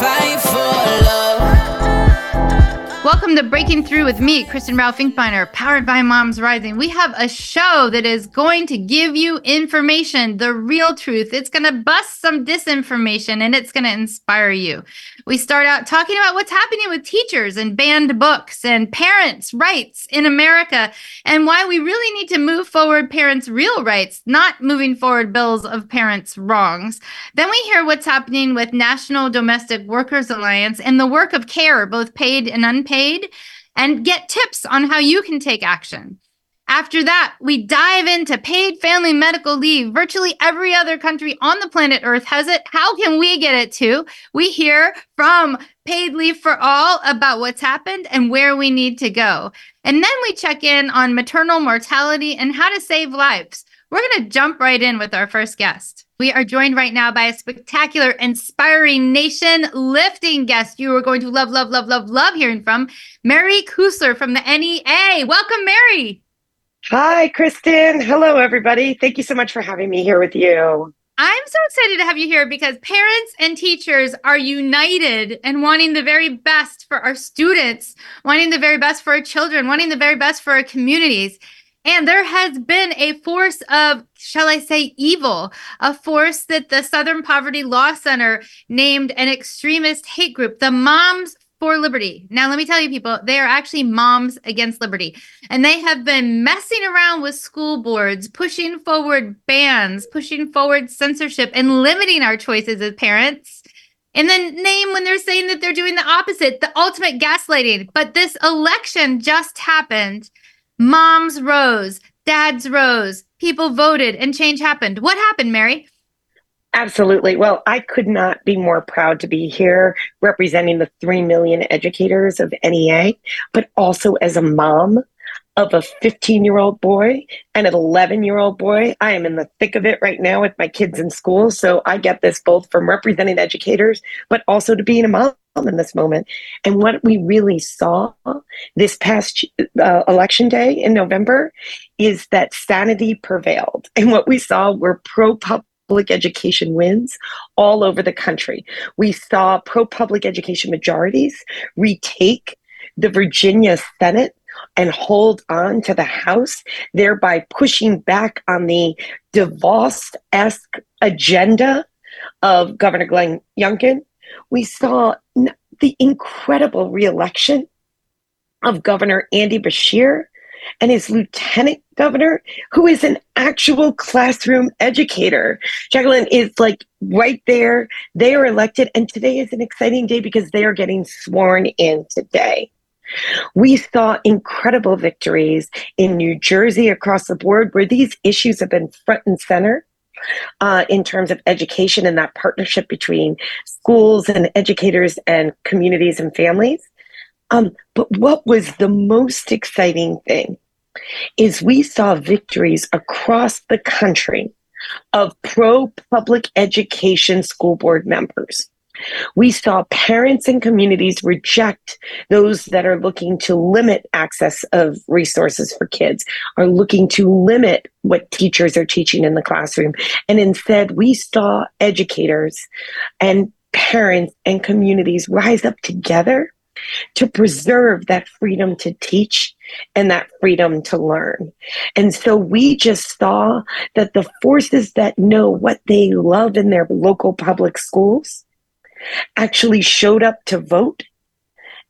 fight for love. Welcome to Breaking Through with me, Kristin Rowe-Finkbeiner, powered by MomsRising. We have a show that is going to give you information, the real truth. It's going to bust some disinformation and it's going to inspire you. We start out talking about what's happening with teachers and banned books and parents' rights in America and why we really need to move forward parents' real rights, not moving forward bills of parents' wrongs. Then we hear what's happening with National Domestic Workers Alliance and the work of care, both paid and unpaid and get tips on how you can take action. After that, we dive into paid family medical leave. Virtually every other country on the planet Earth has it. How can we get it too? We hear from Paid Leave for All about what's happened and where we need to go. And then we check in on maternal mortality and how to save lives. We're going to jump right in with our first guest. We are joined right now by a spectacular, inspiring, nation lifting guest you are going to love, love, love, love, love hearing from Mary Kusler from the NEA. Welcome, Mary. Hi, Kristin. Hello, everybody. Thank you so much for having me here with you. I'm so excited to have you here because parents and teachers are united and wanting the very best for our students, wanting the very best for our children, wanting the very best for our communities. And there has been a force of, shall I say, evil, a force that the Southern Poverty Law Center named an extremist hate group, the Moms for Liberty. Now, let me tell you, people, they are actually moms against liberty. And they have been messing around with school boards, pushing forward bans, pushing forward censorship, and limiting our choices as parents. In the name when they're saying that they're doing the opposite, the ultimate gaslighting. But this election just happened. Moms rose, dads rose, people voted, and change happened. What happened, Mary? Absolutely. Well, I could not be more proud to be here representing the 3 million educators of NEA, but also as a mom of a 15 year old boy and an 11 year old boy. I am in the thick of it right now with my kids in school. So I get this both from representing educators, but also to being a mom in this moment. And what we really saw this past uh, election day in November is that sanity prevailed. And what we saw were pro public education wins all over the country. We saw pro public education majorities retake the Virginia Senate and hold on to the House, thereby pushing back on the DeVos esque agenda of Governor Glenn Youngkin. We saw the incredible reelection of Governor Andy Beshear and his lieutenant governor, who is an actual classroom educator. Jacqueline is like right there. They are elected, and today is an exciting day because they are getting sworn in today. We saw incredible victories in New Jersey across the board where these issues have been front and center. Uh, in terms of education and that partnership between schools and educators and communities and families. Um, but what was the most exciting thing is we saw victories across the country of pro public education school board members. We saw parents and communities reject those that are looking to limit access of resources for kids, are looking to limit what teachers are teaching in the classroom. And instead, we saw educators and parents and communities rise up together to preserve that freedom to teach and that freedom to learn. And so we just saw that the forces that know what they love in their local public schools actually showed up to vote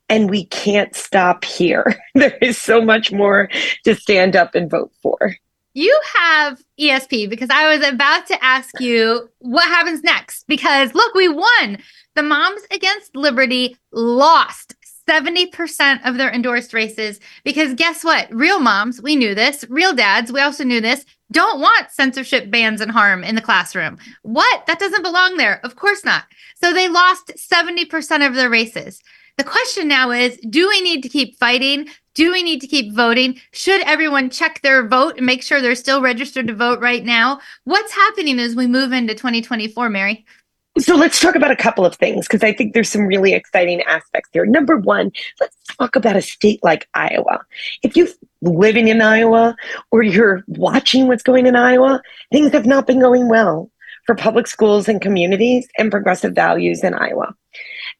and we can't stop here. there is so much more to stand up and vote for. You have ESP because I was about to ask you what happens next. Because look, we won. The Moms Against Liberty lost 70% of their endorsed races because guess what? Real moms, we knew this. Real dads, we also knew this, don't want censorship bans and harm in the classroom. What? That doesn't belong there. Of course not. So they lost 70% of their races. The question now is do we need to keep fighting? Do we need to keep voting? Should everyone check their vote and make sure they're still registered to vote right now? What's happening as we move into 2024, Mary? So let's talk about a couple of things because I think there's some really exciting aspects here. Number one, let's talk about a state like Iowa. If you're living in Iowa or you're watching what's going in Iowa, things have not been going well for public schools and communities and progressive values in Iowa.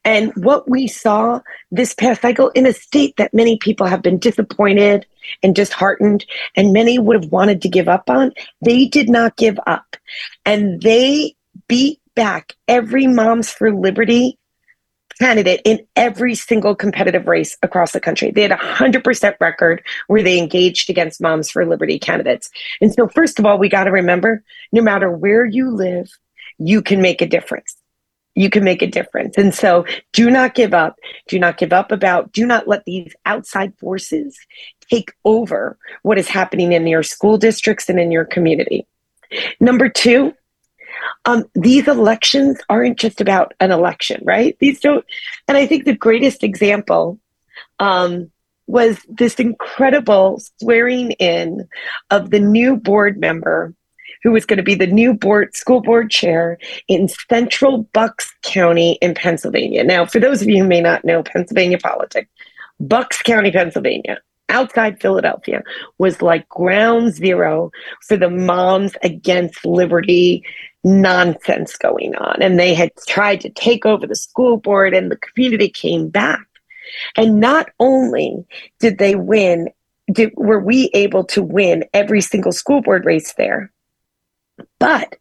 And what we saw this past cycle in a state that many people have been disappointed and disheartened, and many would have wanted to give up on, they did not give up. And they beat back every Moms for Liberty candidate in every single competitive race across the country. They had a 100% record where they engaged against Moms for Liberty candidates. And so, first of all, we got to remember no matter where you live, you can make a difference. You can make a difference. And so, do not give up. Do not give up about, do not let these outside forces take over what is happening in your school districts and in your community. Number two, um, these elections aren't just about an election, right? These don't, and I think the greatest example um, was this incredible swearing in of the new board member who was going to be the new board school board chair in central Bucks County in Pennsylvania. Now, for those of you who may not know Pennsylvania politics, Bucks County, Pennsylvania, outside Philadelphia, was like ground zero for the moms against liberty nonsense going on. And they had tried to take over the school board, and the community came back. And not only did they win, did, were we able to win every single school board race there, but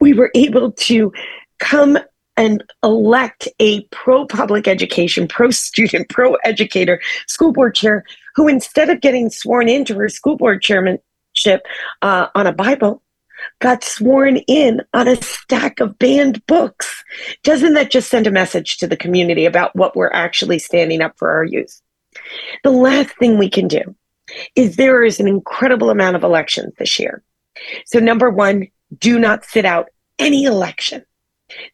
we were able to come and elect a pro public education, pro student, pro educator school board chair who, instead of getting sworn into her school board chairmanship uh, on a Bible, got sworn in on a stack of banned books. Doesn't that just send a message to the community about what we're actually standing up for our youth? The last thing we can do is there is an incredible amount of elections this year. So, number one, do not sit out any election.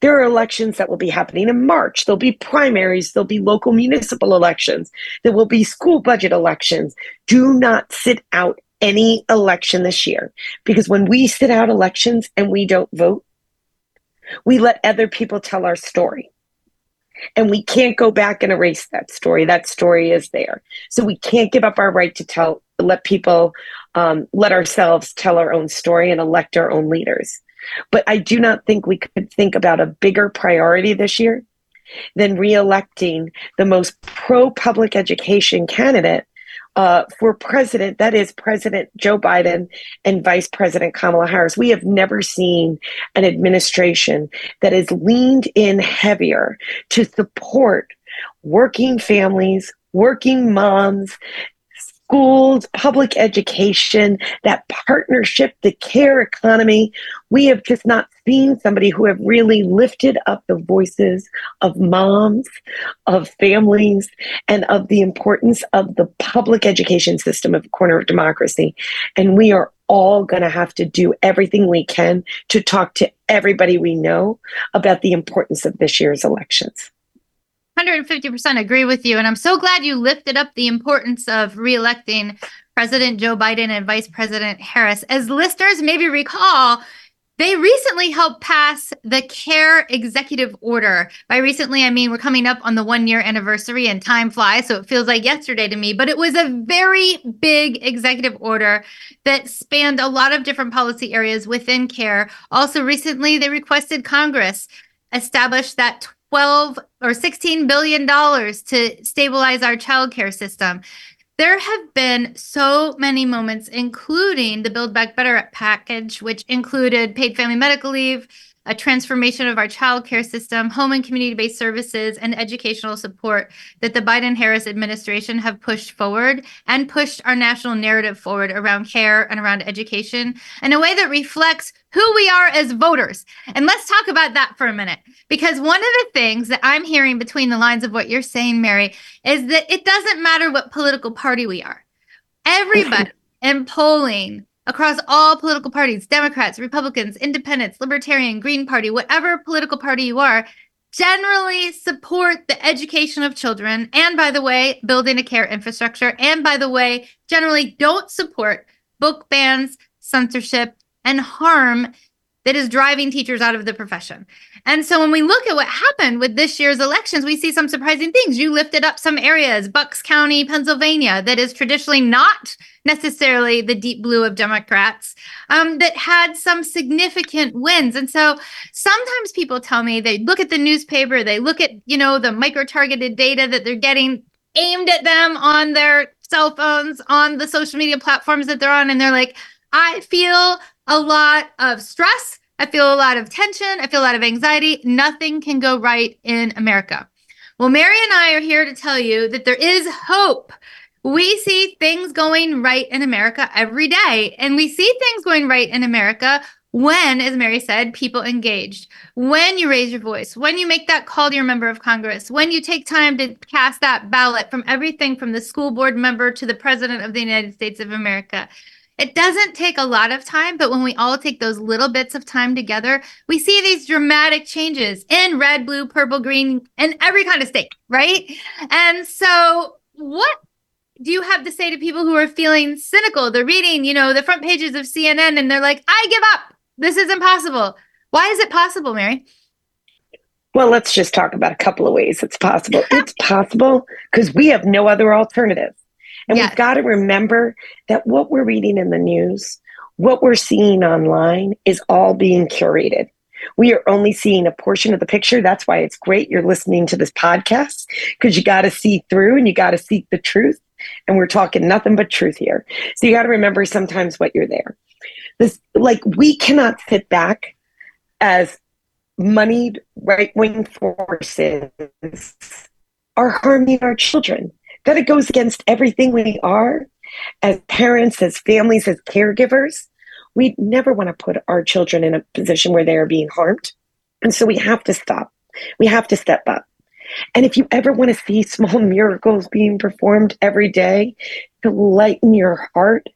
There are elections that will be happening in March. There'll be primaries. There'll be local municipal elections. There will be school budget elections. Do not sit out any election this year because when we sit out elections and we don't vote, we let other people tell our story. And we can't go back and erase that story. That story is there. So we can't give up our right to tell, let people, um, let ourselves tell our own story and elect our own leaders. But I do not think we could think about a bigger priority this year than reelecting the most pro public education candidate uh, for president, that is President Joe Biden and Vice President Kamala Harris. We have never seen an administration that has leaned in heavier to support working families, working moms, schools, public education, that partnership, the care economy. We have just not seen somebody who have really lifted up the voices of moms, of families, and of the importance of the public education system of corner of democracy. And we are all going to have to do everything we can to talk to everybody we know about the importance of this year's elections. 150% agree with you. And I'm so glad you lifted up the importance of reelecting President Joe Biden and Vice President Harris. As listeners maybe recall, they recently helped pass the CARE executive order. By recently, I mean we're coming up on the one year anniversary and time flies, so it feels like yesterday to me. But it was a very big executive order that spanned a lot of different policy areas within CARE. Also, recently, they requested Congress establish that 12 or 16 billion dollars to stabilize our childcare system. There have been so many moments, including the Build Back Better package, which included paid family medical leave, a transformation of our childcare system, home and community based services, and educational support that the Biden Harris administration have pushed forward and pushed our national narrative forward around care and around education in a way that reflects who we are as voters. And let's talk about that for a minute. Because one of the things that I'm hearing between the lines of what you're saying, Mary, is that it doesn't matter what political party we are. Everybody in polling across all political parties Democrats, Republicans, Independents, Libertarian, Green Party, whatever political party you are generally support the education of children. And by the way, building a care infrastructure. And by the way, generally don't support book bans, censorship, and harm that is driving teachers out of the profession. And so when we look at what happened with this year's elections, we see some surprising things. You lifted up some areas, Bucks County, Pennsylvania, that is traditionally not necessarily the deep blue of Democrats, um, that had some significant wins. And so sometimes people tell me they look at the newspaper, they look at, you know, the micro targeted data that they're getting aimed at them on their cell phones, on the social media platforms that they're on, and they're like, I feel a lot of stress. I feel a lot of tension. I feel a lot of anxiety. Nothing can go right in America. Well, Mary and I are here to tell you that there is hope. We see things going right in America every day, and we see things going right in America when, as Mary said, people engaged, when you raise your voice, when you make that call to your member of Congress, when you take time to cast that ballot from everything from the school board member to the president of the United States of America. It doesn't take a lot of time, but when we all take those little bits of time together, we see these dramatic changes in red, blue, purple, green, and every kind of state, right? And so, what do you have to say to people who are feeling cynical? They're reading, you know, the front pages of CNN and they're like, I give up. This is impossible. Why is it possible, Mary? Well, let's just talk about a couple of ways it's possible. it's possible because we have no other alternative. And yes. we've got to remember that what we're reading in the news, what we're seeing online is all being curated. We are only seeing a portion of the picture. That's why it's great you're listening to this podcast because you got to see through and you got to seek the truth. And we're talking nothing but truth here. So you got to remember sometimes what you're there. This, like, we cannot sit back as moneyed right wing forces are harming our children that it goes against everything we are as parents, as families, as caregivers. We never want to put our children in a position where they are being harmed. And so we have to stop. We have to step up. And if you ever want to see small miracles being performed every day to lighten your heart,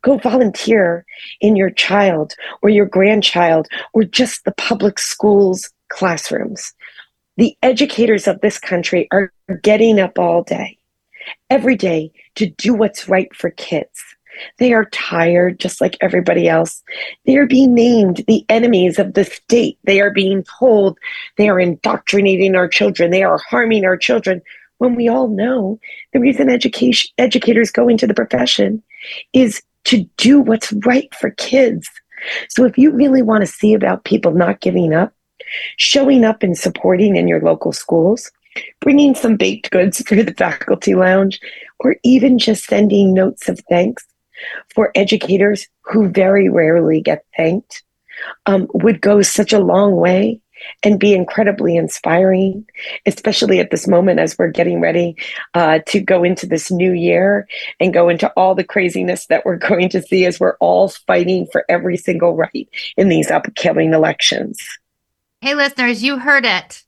go volunteer in your child or your grandchild or just the public schools classrooms. The educators of this country are getting up all day every day to do what's right for kids. They are tired just like everybody else. They are being named the enemies of the state. They are being told they are indoctrinating our children. They are harming our children. When we all know the reason education educators go into the profession is to do what's right for kids. So if you really want to see about people not giving up, showing up and supporting in your local schools, bringing some baked goods for the faculty lounge, or even just sending notes of thanks for educators who very rarely get thanked um, would go such a long way and be incredibly inspiring, especially at this moment as we're getting ready uh, to go into this new year and go into all the craziness that we're going to see as we're all fighting for every single right in these upcoming elections. Hey, listeners, you heard it.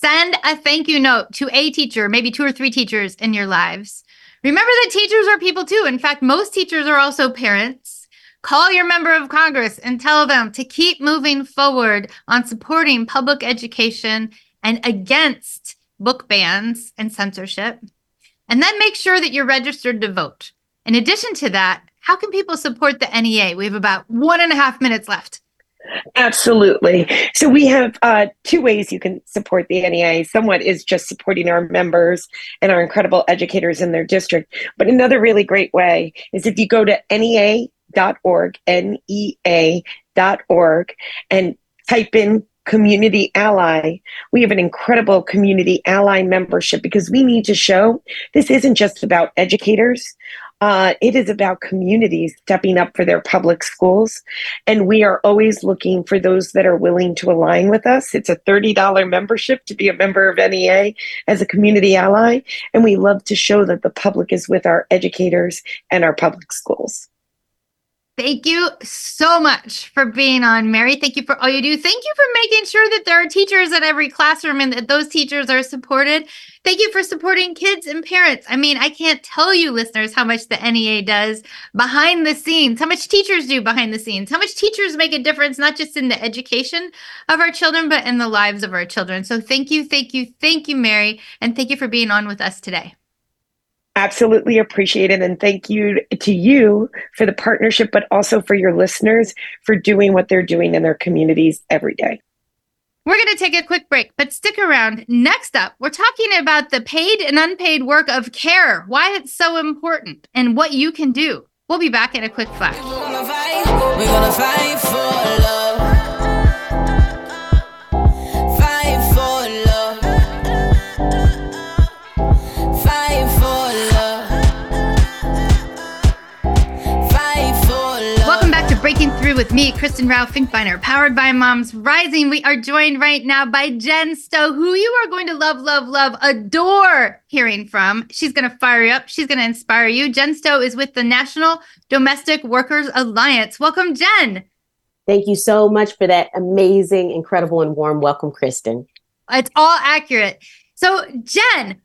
Send a thank you note to a teacher, maybe two or three teachers in your lives. Remember that teachers are people too. In fact, most teachers are also parents. Call your member of Congress and tell them to keep moving forward on supporting public education and against book bans and censorship. And then make sure that you're registered to vote. In addition to that, how can people support the NEA? We have about one and a half minutes left. Absolutely. So we have uh, two ways you can support the NEA. Somewhat is just supporting our members and our incredible educators in their district. But another really great way is if you go to NEA.org, N-E-A.org, and type in community ally. We have an incredible community ally membership because we need to show this isn't just about educators. Uh, it is about communities stepping up for their public schools. And we are always looking for those that are willing to align with us. It's a $30 membership to be a member of NEA as a community ally. And we love to show that the public is with our educators and our public schools. Thank you so much for being on, Mary. Thank you for all you do. Thank you for making sure that there are teachers at every classroom and that those teachers are supported. Thank you for supporting kids and parents. I mean, I can't tell you, listeners, how much the NEA does behind the scenes, how much teachers do behind the scenes, how much teachers make a difference, not just in the education of our children, but in the lives of our children. So thank you, thank you, thank you, Mary. And thank you for being on with us today. Absolutely appreciate it. And thank you to you for the partnership, but also for your listeners for doing what they're doing in their communities every day. We're going to take a quick break, but stick around. Next up, we're talking about the paid and unpaid work of care, why it's so important, and what you can do. We'll be back in a quick flash. With me, Kristin Rowe-Finkbeiner, powered by MomsRising. We are joined right now by Jenn Stowe, who you are going to love, love, love, adore hearing from. She's going to fire you up. She's going to inspire you. Jenn Stowe is with the National Domestic Workers Alliance. Welcome, Jenn. Thank you so much for that amazing, incredible, and warm welcome, Kristin. It's all accurate. So, Jenn,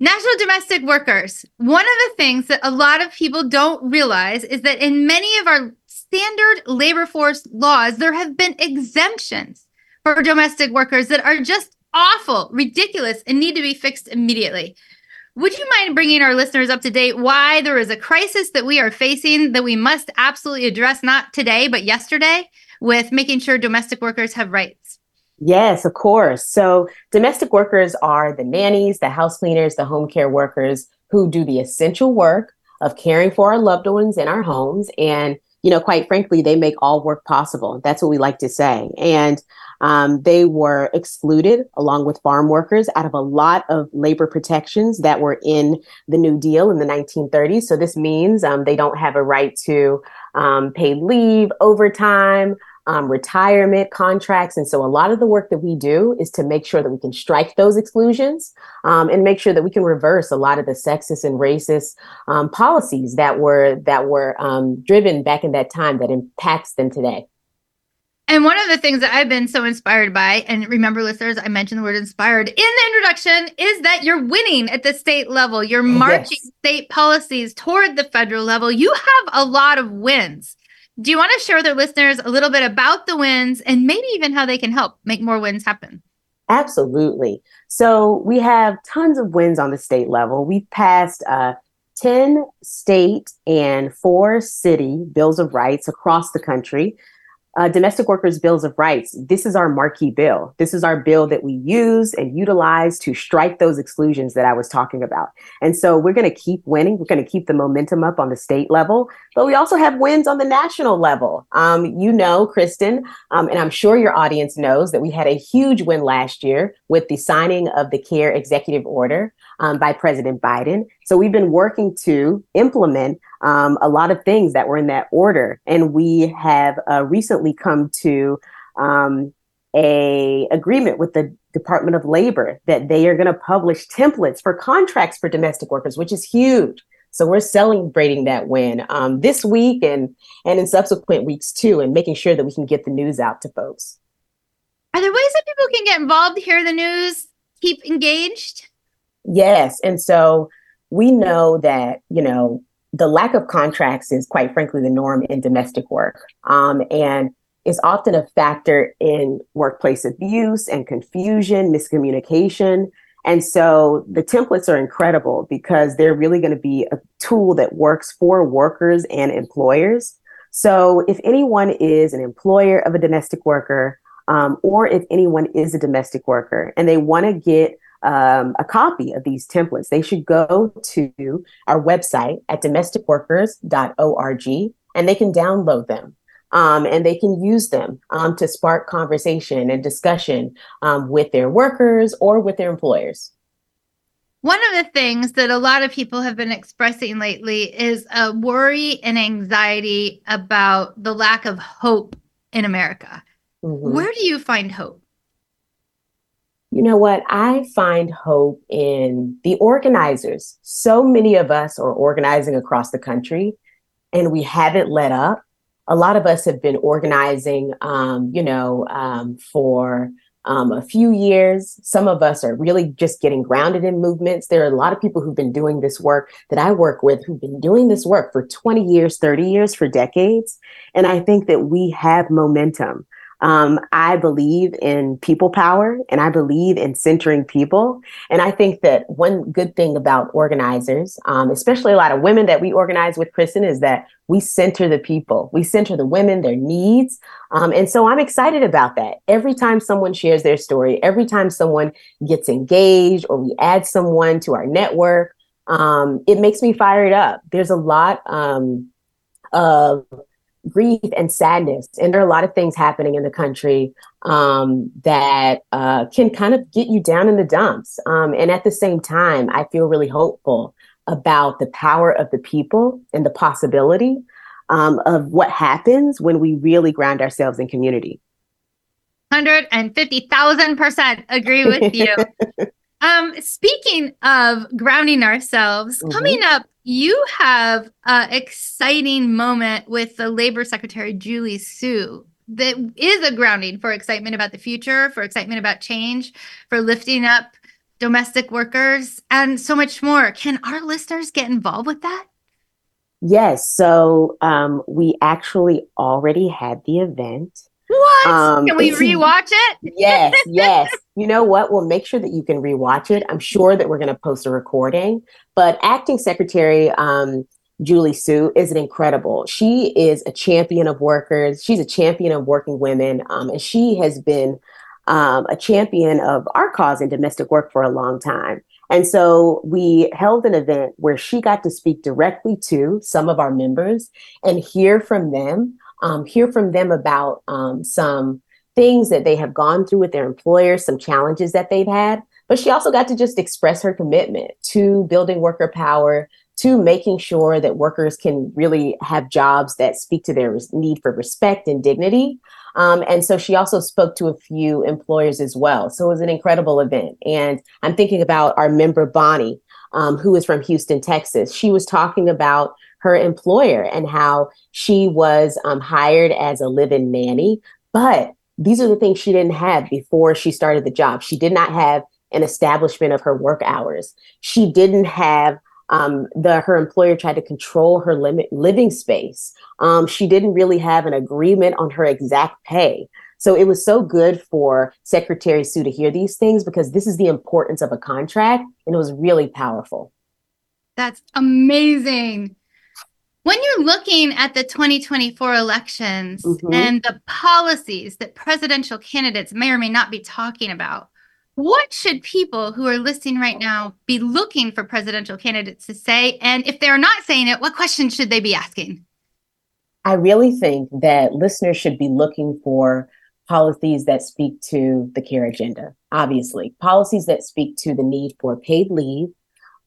National Domestic Workers, one of the things that a lot of people don't realize is that in many of our standard labor force laws, there have been exemptions for domestic workers that are just awful, ridiculous, and need to be fixed immediately. Would you mind bringing our listeners up to date why there is a crisis that we are facing that we must absolutely address, not today, but yesterday, with making sure domestic workers have rights? Yes, of course. So, domestic workers are the nannies, the house cleaners, the home care workers who do the essential work of caring for our loved ones in our homes. And, you know, quite frankly, they make all work possible. That's what we like to say. And um, they were excluded, along with farm workers, out of a lot of labor protections that were in the New Deal in the 1930s. So, this means um, they don't have a right to um, paid leave, overtime, um, retirement contracts. And so a lot of the work that we do is to make sure that we can strike those exclusions um, and make sure that we can reverse a lot of the sexist and racist um, policies that were that were um, driven back in that time that impacts them today. And one of the things that I've been so inspired by, and remember, listeners, I mentioned the word inspired in the introduction, is that you're winning at the state level. You're marching Yes. state policies toward the federal level. You have a lot of wins. Do you want to share with our listeners a little bit about the wins and maybe even how they can help make more wins happen? Absolutely. So we have tons of wins on the state level. We've passed uh, 10 state and four city bills of rights across the country. Uh, domestic workers' bills of rights. This is our marquee bill. This is our bill that we use and utilize to strike those exclusions that I was talking about. And so we're going to keep winning. We're going to keep the momentum up on the state level, but we also have wins on the national level. Um, you know, Kristin, um, and I'm sure your audience knows that we had a huge win last year with the signing of the CARE executive order um, by President Biden. So we've been working to implement um, a lot of things that were in that order, and we have uh, recently come to um, a agreement with the Department of Labor that they are going to publish templates for contracts for domestic workers, which is huge. So we're celebrating that win um, this week and and in subsequent weeks too, and making sure that we can get the news out to folks. Are there ways that people can get involved, hear the news, keep engaged? Yes. And so we know that, you know, the lack of contracts is quite frankly the norm in domestic work. Um, and is often a factor in workplace abuse and confusion, miscommunication. And so the templates are incredible because they're really going to be a tool that works for workers and employers. So if anyone is an employer of a domestic worker, um, or if anyone is a domestic worker and they want to get um, a copy of these templates, they should go to our website at domesticworkers.org and they can download them. Um, and they can use them um, to spark conversation and discussion um, with their workers or with their employers. One of the things that a lot of people have been expressing lately is a worry and anxiety about the lack of hope in America. Mhm. Where do you find hope? You know what? I find hope in the organizers. So many of us are organizing across the country and we haven't let up. A lot of us have been organizing, um, you know, um, for um, a few years. Some of us are really just getting grounded in movements. There are a lot of people who've been doing this work that I work with who've been doing this work for 20 years, 30 years, for decades. And I think that we have momentum. Um, I believe in people power and I believe in centering people. And I think that one good thing about organizers, um, especially a lot of women that we organize with, Kristin, is that we center the people. We center the women, their needs. Um, and so I'm excited about that. Every time someone shares their story, every time someone gets engaged or we add someone to our network, um, it makes me fired up. There's a lot um, of grief and sadness. And there are a lot of things happening in the country um, that uh, can kind of get you down in the dumps. Um, and at the same time, I feel really hopeful about the power of the people and the possibility um, of what happens when we really ground ourselves in community. 150,000% agree with you. um, speaking of grounding ourselves, mm-hmm. coming up you have an exciting moment with the Labor Secretary, Julie Su, that is a grounding for excitement about the future, for excitement about change, for lifting up domestic workers, and so much more. Can our listeners get involved with that? Yes. So um, we actually already had the event. What? Um, can we rewatch it? yes, yes. You know what? We'll make sure that you can rewatch it. I'm sure that we're going to post a recording. But Acting Secretary um, Julie Su is an incredible. She is a champion of workers. She's a champion of working women, um, and she has been um, a champion of our cause in domestic work for a long time. And so we held an event where she got to speak directly to some of our members and hear from them um, hear from them about um, some things that they have gone through with their employers, some challenges that they've had. But she also got to just express her commitment to building worker power, to making sure that workers can really have jobs that speak to their need for respect and dignity. Um, and so she also spoke to a few employers as well. So it was an incredible event. And I'm thinking about our member, Bonnie, um, who is from Houston, Texas. She was talking about her employer and how she was um, hired as a live-in nanny. But these are the things she didn't have before she started the job. She did not have an establishment of her work hours. She didn't have um, the her employer tried to control her limit living space. Um, she didn't really have an agreement on her exact pay. So it was so good for Secretary Su to hear these things because this is the importance of a contract, and it was really powerful. That's amazing when you're looking at the 2024 elections mm-hmm. and the policies that presidential candidates may or may not be talking about, what should people who are listening right now be looking for presidential candidates to say? And if they're not saying it, what questions should they be asking? I really think that listeners should be looking for policies that speak to the care agenda, obviously, policies that speak to the need for paid leave,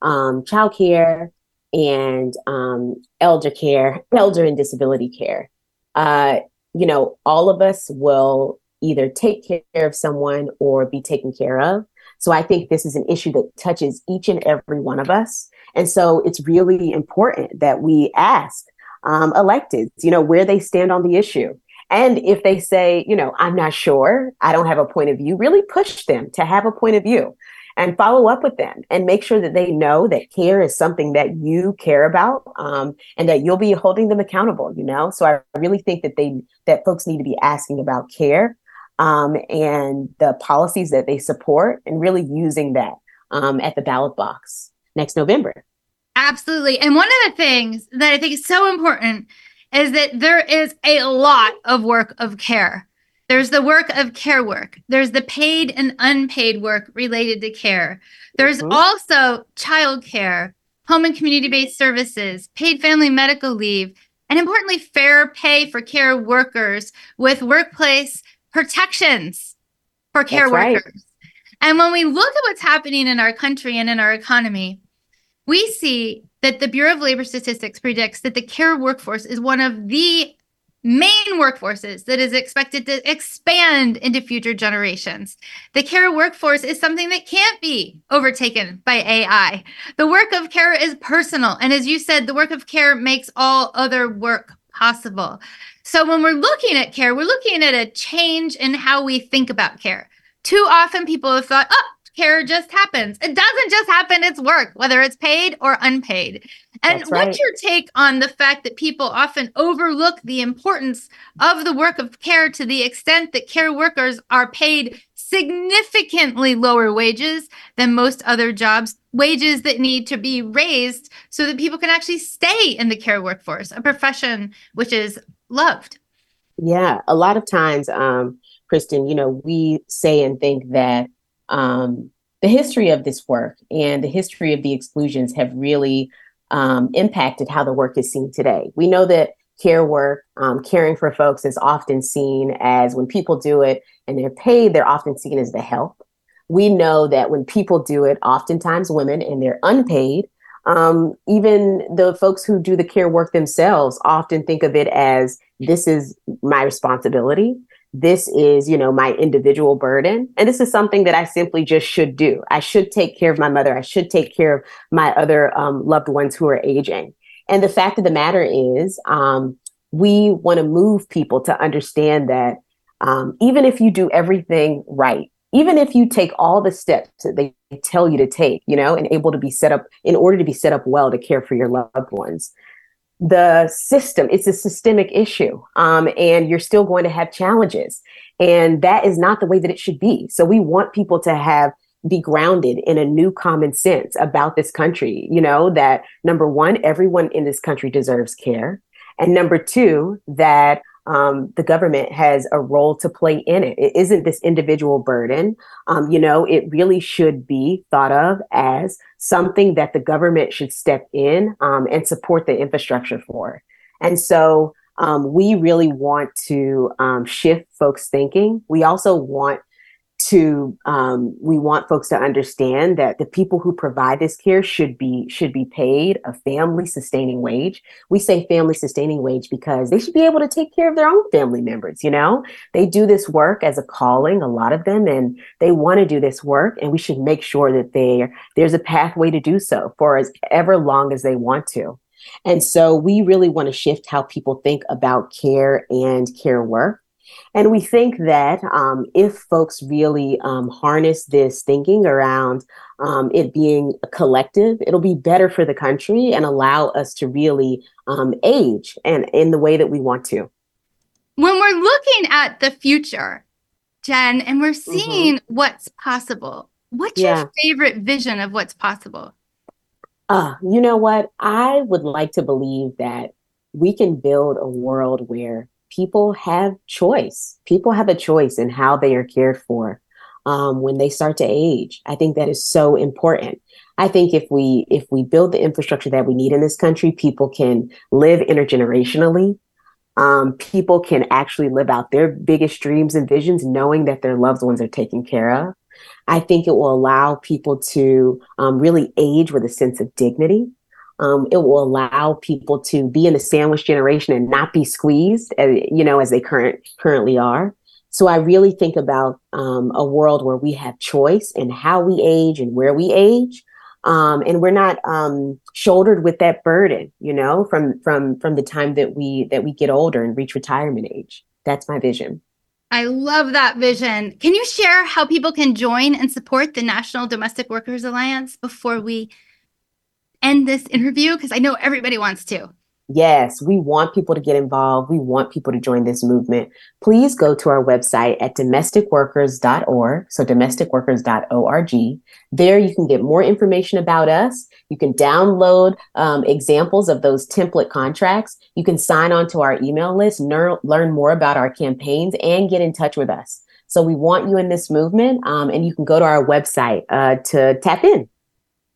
um, childcare, and um, elder care, elder and disability care. Uh, you know, all of us will either take care of someone or be taken care of. So I think this is an issue that touches each and every one of us. And so it's really important that we ask um, electeds, you know, where they stand on the issue. And if they say, you know, I'm not sure, I don't have a point of view, really push them to have a point of view and follow up with them and make sure that they know that care is something that you care about um, and that you'll be holding them accountable you know? So i really think that they that folks need to be asking about care um, and the policies that they support and really using that um, at the ballot box next november. Absolutely. And one of the things that i think is so important is that there is a lot of work of care there's the work of care work. There's the paid and unpaid work related to care. There's mm-hmm. also child care, home and community based services, paid family medical leave, and importantly, fair pay for care workers with workplace protections for care That's workers. Right. And when we look at what's happening in our country and in our economy, we see that the Bureau of Labor Statistics predicts that the care workforce is one of the main workforces that is expected to expand into future generations. The care workforce is something that can't be overtaken by AI. The work of care is personal. And as you said, the work of care makes all other work possible. So when we're looking at care, we're looking at a change in how we think about care. Too often people have thought, oh, care just happens. It doesn't just happen, it's work, whether it's paid or unpaid. And right. what's your take on the fact that people often overlook the importance of the work of care to the extent that care workers are paid significantly lower wages than most other jobs, wages that need to be raised so that people can actually stay in the care workforce, a profession which is loved? Yeah, a lot of times, um, Kristin, you know, we say and think that um, the history of this work and the history of the exclusions have really um, impacted how the work is seen today. We know that care work, um, caring for folks, is often seen as when people do it and they're paid, they're often seen as the help. We know that when people do it, oftentimes women, and they're unpaid, um, even the folks who do the care work themselves often think of it as this is my responsibility this is you know my individual burden. And this is something that i simply just should do. I should take care of my mother. I should take care of my other um, loved ones who are aging. And the fact of the matter is um, we want to move people to understand that um, even if you do everything right even if you take all the steps that they tell you to take you know and able to be set up in order to be set up well to care for your loved ones the system it's a systemic issue um, and you're still going to have challenges. And that is not the way that it should be. So we want people to have be grounded in a new common sense about this country you know that number one everyone in this country deserves care. And number two that um, the government has a role to play in it. It isn't this individual burden. Um, you know, it really should be thought of as something that the government should step in um, and support the infrastructure for. And so um, we really want to um, shift folks' thinking. We also want to um, we want folks to understand that the people who provide this care should be should be paid a family sustaining wage. We say family sustaining wage because they should be able to take care of their own family members you know? They do this work as a calling a lot of them and they want to do this work and we should make sure that they there's a pathway to do so for as ever long as they want to. And so we really want to shift how people think about care and care work and we think that um, if folks really um, harness this thinking around um, it being a collective, it'll be better for the country and allow us to really um, age and in the way that we want to. When we're looking at the future, Jenn, and we're Mm-hmm. seeing what's possible, what's Yeah. your favorite vision of what's possible? Uh, you know what? I would like to believe that we can build a world where people have choice. People have a choice in how they are cared for um, when they start to age. I think that is so important. I think if we if we build the infrastructure that we need in this country, people can live intergenerationally. Um, people can actually live out their biggest dreams and visions, knowing that their loved ones are taken care of. I think it will allow people to um, really age with a sense of dignity. Um, it will allow people to be in the sandwich generation and not be squeezed, uh, you know, as they current currently are. So I really think about um, a world where we have choice in how we age and where we age, um, and we're not um, shouldered with that burden, you know, from from from the time that we that we get older and reach retirement age. That's my vision. I love that vision. Can you share how people can join and support the National Domestic Workers Alliance before we end this interview? Because I know everybody wants to. Yes, we want people to get involved. We want people to join this movement. Please go to our website at domesticworkers.org. So, domesticworkers.org. There you can get more information about us. You can download um, examples of those template contracts. You can sign on to our email list, ner- learn more about our campaigns, and get in touch with us. So, we want you in this movement, um, and you can go to our website uh, to tap in.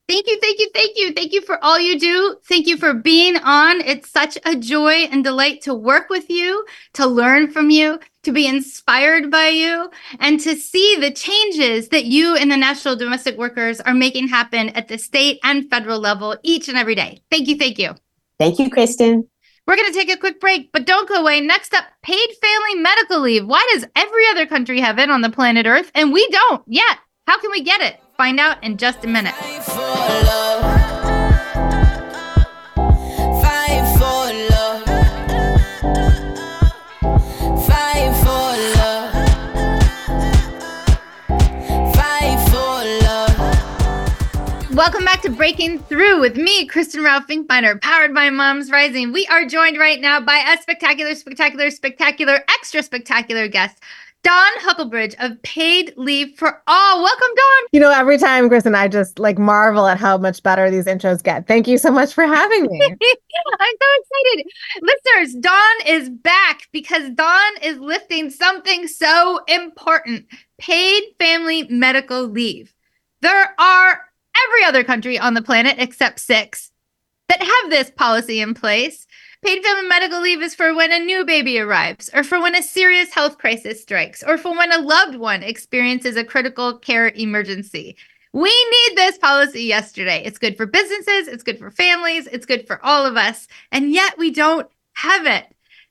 Thank you, thank you, thank you. Thank you for all you do. Thank you for being on. It's such a joy and delight to work with you, to learn from you, to be inspired by you, and to see the changes that you and the National Domestic Workers are making happen at the state and federal level each and every day. Thank you, thank you. Thank you, Kristin. We're going to take a quick break, but don't go away. Next up, paid family medical leave. Why does every other country have it on the planet Earth and we don't yet? How can we get it? Find out in just a minute. Welcome back to Breaking Through with me, Kristin Rowe-Finkbeiner, powered by MomsRising. We are joined right now by a spectacular, spectacular, spectacular, extra spectacular guest. Dawn Huckelbridge of Paid Leave for All. Welcome, Dawn. You know, every time, Chris and I just like marvel at how much better these intros get. Thank you so much for having me. I'm so excited. Listeners, Dawn is back because Dawn is lifting something so important paid family medical leave. There are every other country on the planet except six that have this policy in place. Paid family medical leave is for when a new baby arrives, or for when a serious health crisis strikes, or for when a loved one experiences a critical care emergency. We need this policy yesterday. It's good for businesses, it's good for families, it's good for all of us, and yet we don't have it.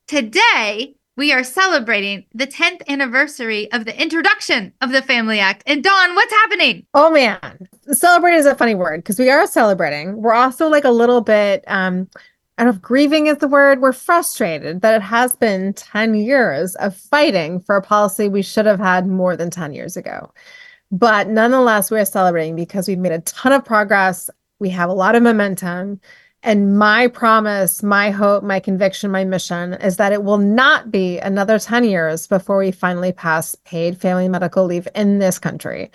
Today, we are celebrating the 10th anniversary of the introduction of the Family Act. And Dawn, what's happening? Oh man, celebrate is a funny word because we are celebrating. We're also like a little bit um I don't know if grieving is the word. We're frustrated that it has been 10 years of fighting for a policy we should have had more than 10 years ago. But nonetheless, we're celebrating because we've made a ton of progress. We have a lot of momentum. And my promise, my hope, my conviction, my mission is that it will not be another 10 years before we finally pass paid family medical leave in this country.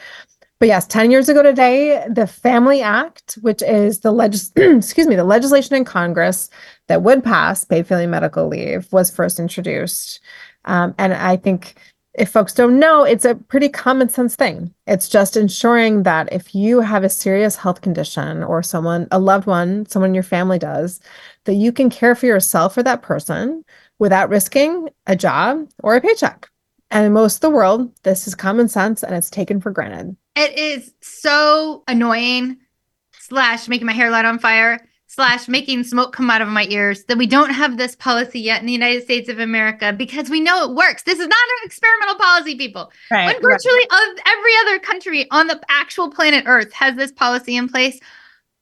But yes, 10 years ago today, the Family Act, which is the legis- excuse me, the legislation in Congress that would pass paid family medical leave was first introduced. Um, and I think if folks don't know, it's a pretty common sense thing. It's just ensuring that if you have a serious health condition or someone, a loved one, someone in your family does, that you can care for yourself or that person without risking a job or a paycheck. And in most of the world, this is common sense and it's taken for granted. It is so annoying, slash, making my hair light on fire, slash, making smoke come out of my ears that we don't have this policy yet in the United States of America because we know it works. This is not an experimental policy, people. Right, when virtually right. every other country on the actual planet Earth has this policy in place,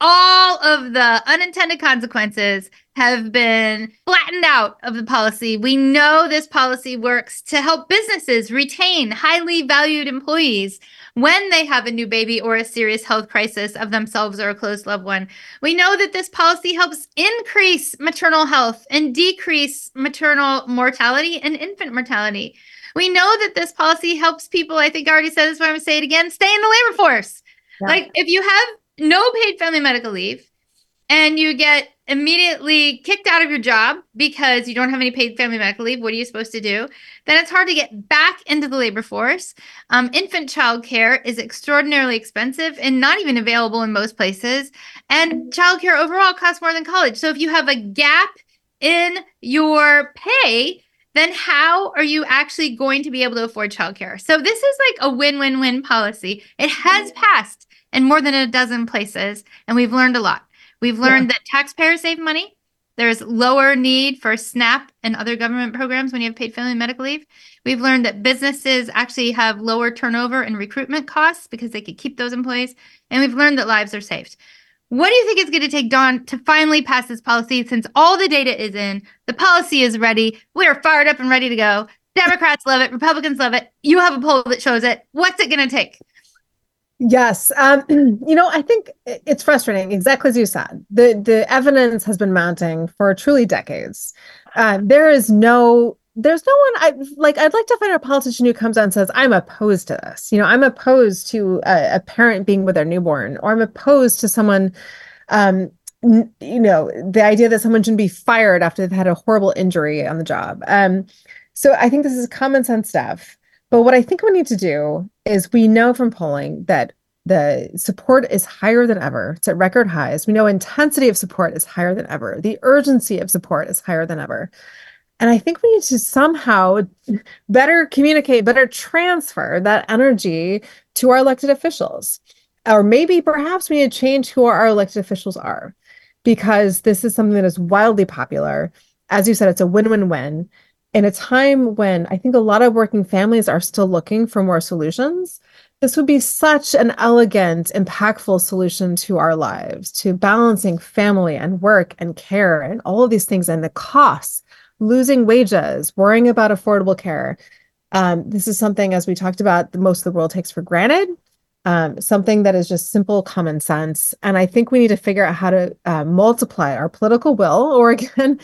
all of the unintended consequences have been flattened out of the policy. We know this policy works to help businesses retain highly valued employees when they have a new baby or a serious health crisis of themselves or a close loved one. We know that this policy helps increase maternal health and decrease maternal mortality and infant mortality. We know that this policy helps people, I think I already said this, but I'm going to say it again, stay in the labor force. Yeah. Like if you have no paid family medical leave and you get immediately kicked out of your job because you don't have any paid family medical leave, what are you supposed to do? Then it's hard to get back into the labor force. Um, infant child care is extraordinarily expensive and not even available in most places. And childcare overall costs more than college. So if you have a gap in your pay, then how are you actually going to be able to afford childcare? So this is like a win-win-win policy. It has passed in more than a dozen places, and we've learned a lot. We've learned yeah. that taxpayers save money. There's lower need for SNAP and other government programs when you have paid family medical leave. We've learned that businesses actually have lower turnover and recruitment costs because they could keep those employees. And we've learned that lives are saved. What do you think it's going to take, Dawn, to finally pass this policy since all the data is in? The policy is ready. We are fired up and ready to go. Democrats love it. Republicans love it. You have a poll that shows it. What's it going to take? Yes. Um, you know, I think it's frustrating, exactly as you said. The the evidence has been mounting for truly decades. Uh, there is no there's no one I like I'd like to find a politician who comes out and says, I'm opposed to this. You know, I'm opposed to a, a parent being with their newborn, or I'm opposed to someone um you know, the idea that someone shouldn't be fired after they've had a horrible injury on the job. Um, so I think this is common sense stuff. But what I think we need to do is we know from polling that the support is higher than ever. It's at record highs. We know intensity of support is higher than ever. The urgency of support is higher than ever. And I think we need to somehow better communicate, better transfer that energy to our elected officials. Or maybe perhaps we need to change who our elected officials are because this is something that is wildly popular. As you said, it's a win win win in a time when I think a lot of working families are still looking for more solutions, this would be such an elegant, impactful solution to our lives, to balancing family and work and care and all of these things and the costs, losing wages, worrying about affordable care. Um, this is something, as we talked about, most of the world takes for granted. um, something that is just simple common sense. And I think we need to figure out how to uh, multiply our political will, or again,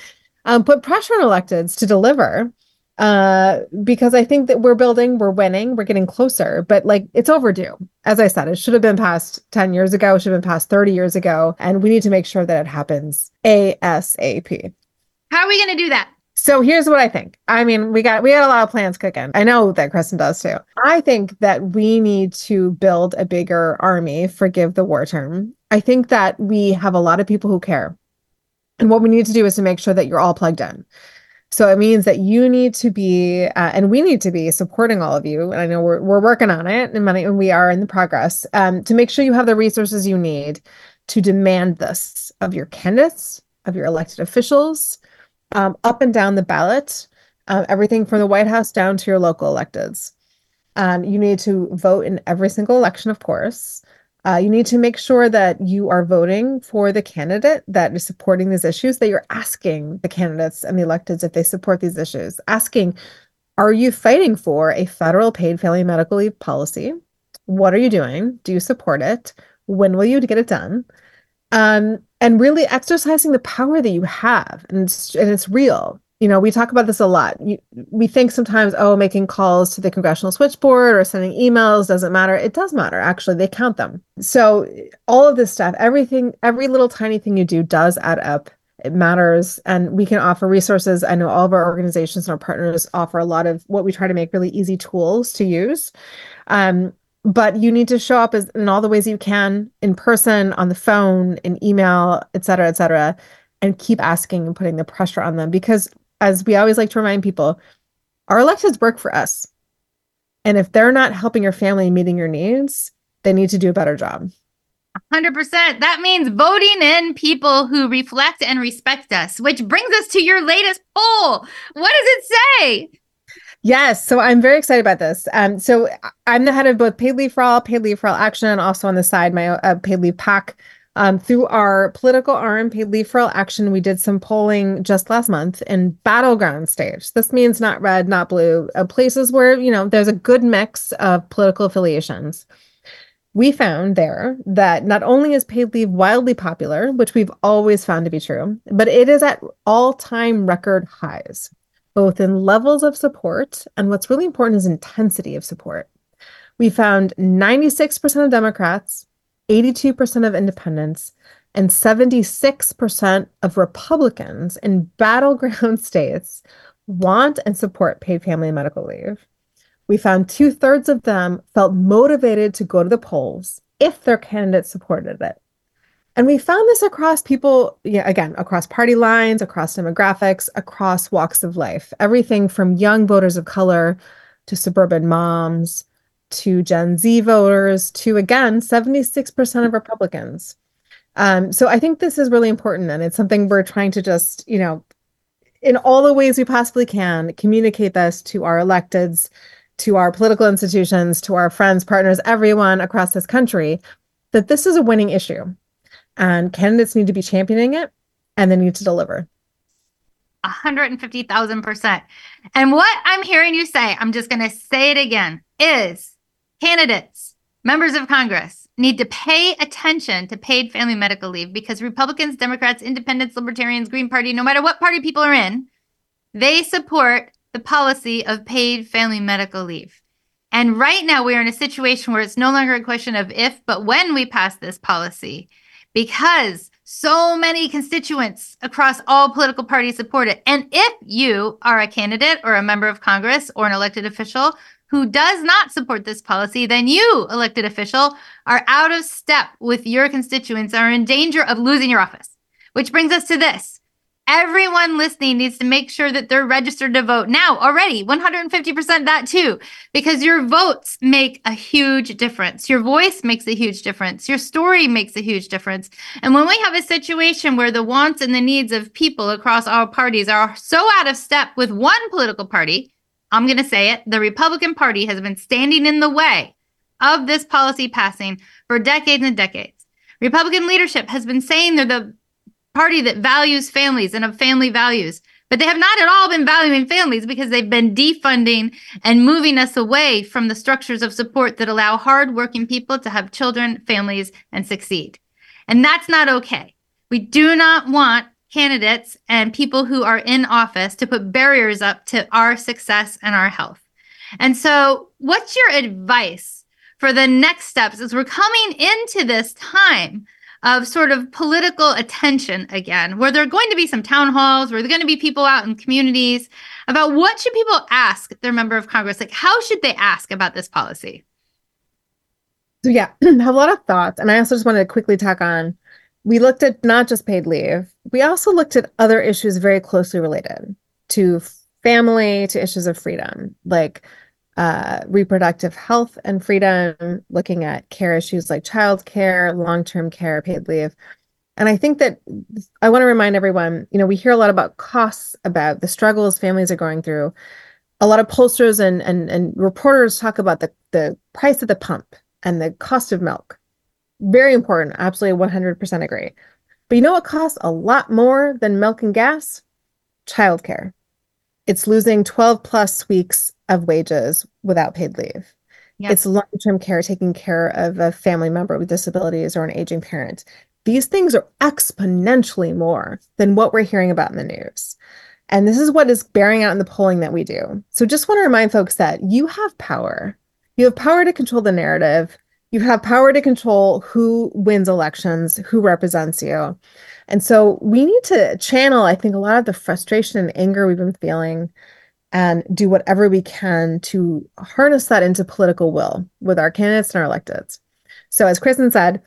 um, put pressure on electeds to deliver. Uh, because I think that we're building, we're winning, we're getting closer, but like it's overdue. As I said, it should have been passed 10 years ago, it should have been passed 30 years ago. And we need to make sure that it happens ASAP. How are we going to do that? So here's what I think. I mean, we got we got a lot of plans cooking. I know that Kristin does too. I think that we need to build a bigger army, forgive the war term. I think that we have a lot of people who care. And what we need to do is to make sure that you're all plugged in. So it means that you need to be, uh, and we need to be supporting all of you. And I know we're, we're working on it and many, we are in the progress um, to make sure you have the resources you need to demand this of your candidates, of your elected officials, um, up and down the ballot, uh, everything from the White House down to your local electeds. Um, you need to vote in every single election, of course. Uh, you need to make sure that you are voting for the candidate that is supporting these issues, that you're asking the candidates and the electeds if they support these issues, asking, are you fighting for a federal paid family medical leave policy? What are you doing? Do you support it? When will you get it done? Um, and really exercising the power that you have and it's, and it's real you know we talk about this a lot. We think sometimes oh making calls to the congressional switchboard or sending emails doesn't matter. It does matter actually. They count them. So all of this stuff everything every little tiny thing you do does add up. It matters. And we can offer resources. I know all of our organizations and our partners offer a lot of what we try to make really easy tools to use. Um, but you need to show up as, in all the ways you can in person on the phone in email et cetera et cetera and keep asking and putting the pressure on them because as we always like to remind people our electeds work for us and if they're not helping your family meeting your needs they need to do a better job 100%. That means voting in people who reflect and respect us, which brings us to your latest poll. What does it say? Yes, so I'm very excited about this. Um, so I'm the head of both Paid Leave for All, Paid Leave for All Action, and also on the side my uh, Paid Leave PAC. Um, through our political arm, Paid Leave for All Action, we did some polling just last month in battleground states. This means not red, not blue, uh, places where you know there's a good mix of political affiliations. We found there that not only is paid leave wildly popular, which we've always found to be true, but it is at all-time record highs both in levels of support and what's really important is intensity of support. We found 96% of Democrats, 82% of independents, and 76% of Republicans in battleground states want and support paid family medical leave. We found two thirds of them felt motivated to go to the polls if their candidate supported it. And we found this across people, yeah, again, across party lines, across demographics, across walks of life. Everything from young voters of color to suburban moms to Gen Z voters to, again, 76% of Republicans. Um, so I think this is really important. And it's something we're trying to just, you know, in all the ways we possibly can, communicate this to our electeds, to our political institutions, to our friends, partners, everyone across this country, that this is a winning issue and candidates need to be championing it and they need to deliver 150,000%. And what I'm hearing you say, I'm just going to say it again, is candidates, members of Congress need to pay attention to paid family medical leave because Republicans, Democrats, Independents, Libertarians, Green Party, no matter what party people are in, they support the policy of paid family medical leave. And right now, we are in a situation where it's no longer a question of if, but when we pass this policy because so many constituents across all political parties support it. And if you are a candidate or a member of Congress or an elected official who does not support this policy, then you, elected official, are out of step with your constituents, are in danger of losing your office. Which brings us to this. Everyone listening needs to make sure that they're registered to vote now already, 150% that too, because your votes make a huge difference. Your voice makes a huge difference. Your story makes a huge difference. And when we have a situation where the wants and the needs of people across all parties are so out of step with one political party, I'm going to say it, the Republican Party has been standing in the way of this policy passing for decades and decades. Republican leadership has been saying they're the party that values families and of family values. But they have not at all been valuing families because they've been defunding and moving us away from the structures of support that allow hardworking people to have children, families, and succeed. And that's not okay. We do not want candidates and people who are in office to put barriers up to our success and our health. And so, what's your advice for the next steps as we're coming into this time of sort of political attention again, where there are going to be some town halls, where there are going to be people out in communities about what should people ask their member of Congress? Like, how should they ask about this policy? So yeah, I have a lot of thoughts. And I also just wanted to quickly tack on. We looked at not just paid leave, we also looked at other issues very closely related to family, to issues of freedom, like uh, reproductive health and freedom, looking at care issues like child care, long term care, paid leave. And I think that I want to remind everyone you know, we hear a lot about costs, about the struggles families are going through. A lot of pollsters and, and, and reporters talk about the, the price of the pump and the cost of milk. Very important. Absolutely 100% agree. But you know what costs a lot more than milk and gas? Childcare. It's losing 12 plus weeks of wages without paid leave. Yep. It's long term care, taking care of a family member with disabilities or an aging parent. These things are exponentially more than what we're hearing about in the news. And this is what is bearing out in the polling that we do. So just want to remind folks that you have power. You have power to control the narrative. You have power to control who wins elections, who represents you. And so we need to channel, I think, a lot of the frustration and anger we've been feeling and do whatever we can to harness that into political will with our candidates and our electeds. So, as Kristin said,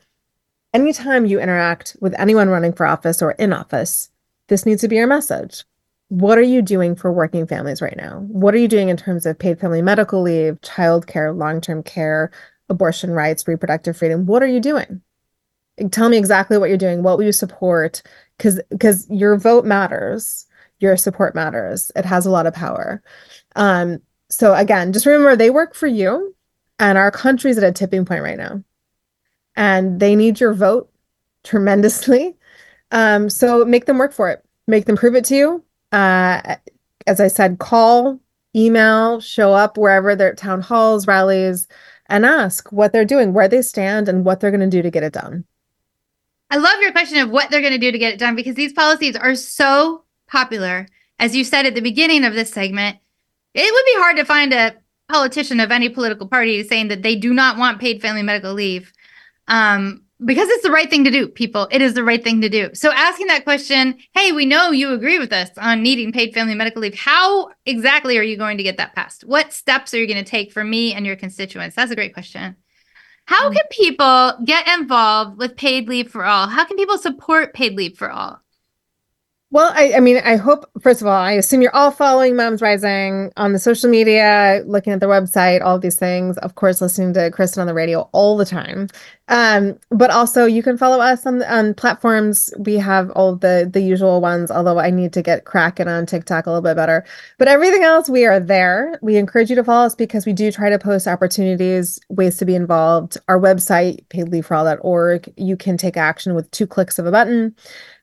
anytime you interact with anyone running for office or in office, this needs to be your message. What are you doing for working families right now? What are you doing in terms of paid family medical leave, childcare, long term care, abortion rights, reproductive freedom? What are you doing? Tell me exactly what you're doing. What will you support? Because because your vote matters your support matters. It has a lot of power. Um, so again, just remember they work for you, and our country's at a tipping point right now, and they need your vote tremendously. Um, so make them work for it. Make them prove it to you. Uh, as I said, call, email, show up wherever they're at town halls, rallies, and ask what they're doing, where they stand, and what they're going to do to get it done. I love your question of what they're going to do to get it done because these policies are so popular. As you said at the beginning of this segment, it would be hard to find a politician of any political party saying that they do not want paid family medical leave. Um, because it's the right thing to do, people. It is the right thing to do. So asking that question, hey, we know you agree with us on needing paid family medical leave. How exactly are you going to get that passed? What steps are you going to take for me and your constituents? That's a great question. How mm. can people get involved with paid leave for all? How can people support paid leave for all? Well, I, I, mean, I hope, first of all, I assume you're all following MomsRising on the social media, looking at their website, all these things. Of course, listening to Kristin on the radio all the time. Um, but also, you can follow us on, on platforms. We have all the the usual ones, although I need to get cracking on TikTok a little bit better. But everything else, we are there. We encourage you to follow us because we do try to post opportunities, ways to be involved. Our website, paidleaveforall.org, you can take action with two clicks of a button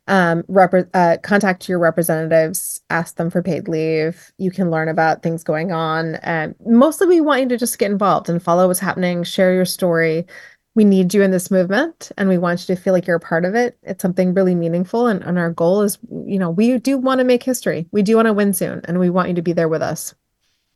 um, rep- uh, contact your representatives, ask them for paid leave. You can learn about things going on. And mostly, we want you to just get involved and follow what's happening, share your story. We need you in this movement and we want you to feel like you're a part of it. It's something really meaningful. And, and our goal is, you know, we do want to make history. We do want to win soon and we want you to be there with us.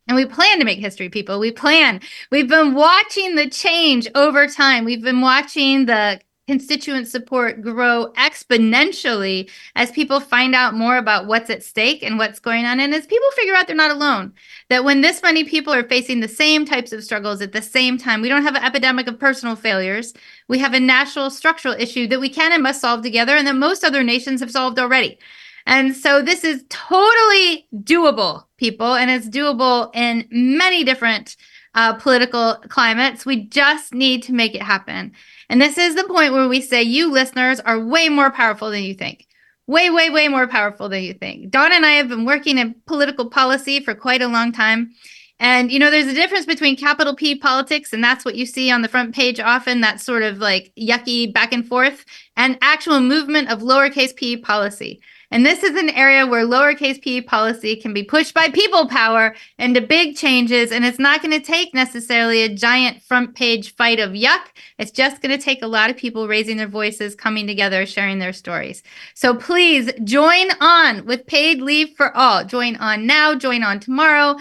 And we plan to make history, people. We plan. We've been watching the change over time. We've been watching the constituent support grow exponentially as people find out more about what's at stake and what's going on. And as people figure out they're not alone, that when this many people are facing the same types of struggles at the same time, we don't have an epidemic of personal failures. We have a national structural issue that we can and must solve together and that most other nations have solved already. And so this is totally doable, people, and it's doable in many different uh, political climates. We just need to make it happen. And this is the point where we say you listeners are way more powerful than you think. Way, way, way more powerful than you think. Dawn and I have been working in political policy for quite a long time. And, you know, there's a difference between capital P politics, and that's what you see on the front page often, that sort of like yucky back and forth, and actual movement of lowercase p policy. And this is an area where lowercase p policy can be pushed by people power into big changes. And it's not going to take necessarily a giant front page fight of yuck. It's just going to take a lot of people raising their voices, coming together, sharing their stories. So please join on with paid leave for all. Join on now, join on tomorrow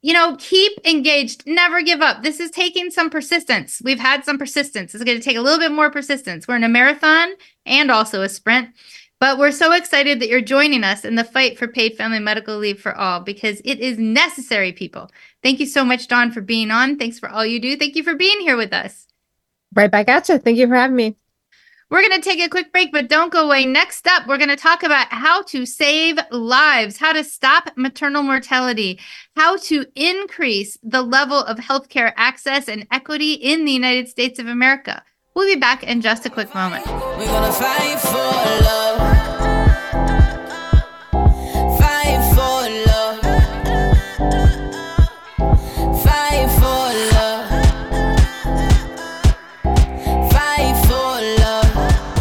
you know, keep engaged, never give up. This is taking some persistence. We've had some persistence. It's going to take a little bit more persistence. We're in a marathon and also a sprint. But we're so excited that you're joining us in the fight for paid family medical leave for all because it is necessary, people. Thank you so much, Dawn, for being on. Thanks for all you do. Thank you for being here with us. Right back at you. Thank you for having me. We're going to take a quick break, but don't go away. Next up, we're going to talk about how to save lives, how to stop maternal mortality, how to increase the level of healthcare access and equity in the United States of America. We'll be back in just a quick moment.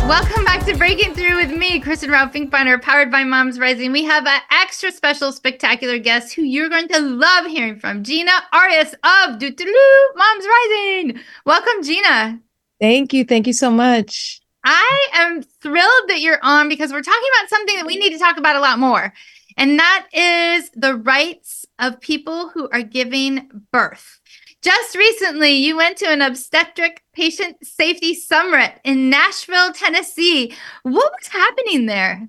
Welcome back to Breaking Through with me, Kristin Rowe-Finkbeiner, powered by MomsRising. We have an extra special, spectacular guest who you're going to love hearing from, Gina Arias of Doo MomsRising. Welcome, Gina. Thank you. Thank you so much. I am thrilled that you're on because we're talking about something that we need to talk about a lot more. And that is the rights of people who are giving birth. Just recently, you went to an obstetric patient safety summit in Nashville, Tennessee. What was happening there?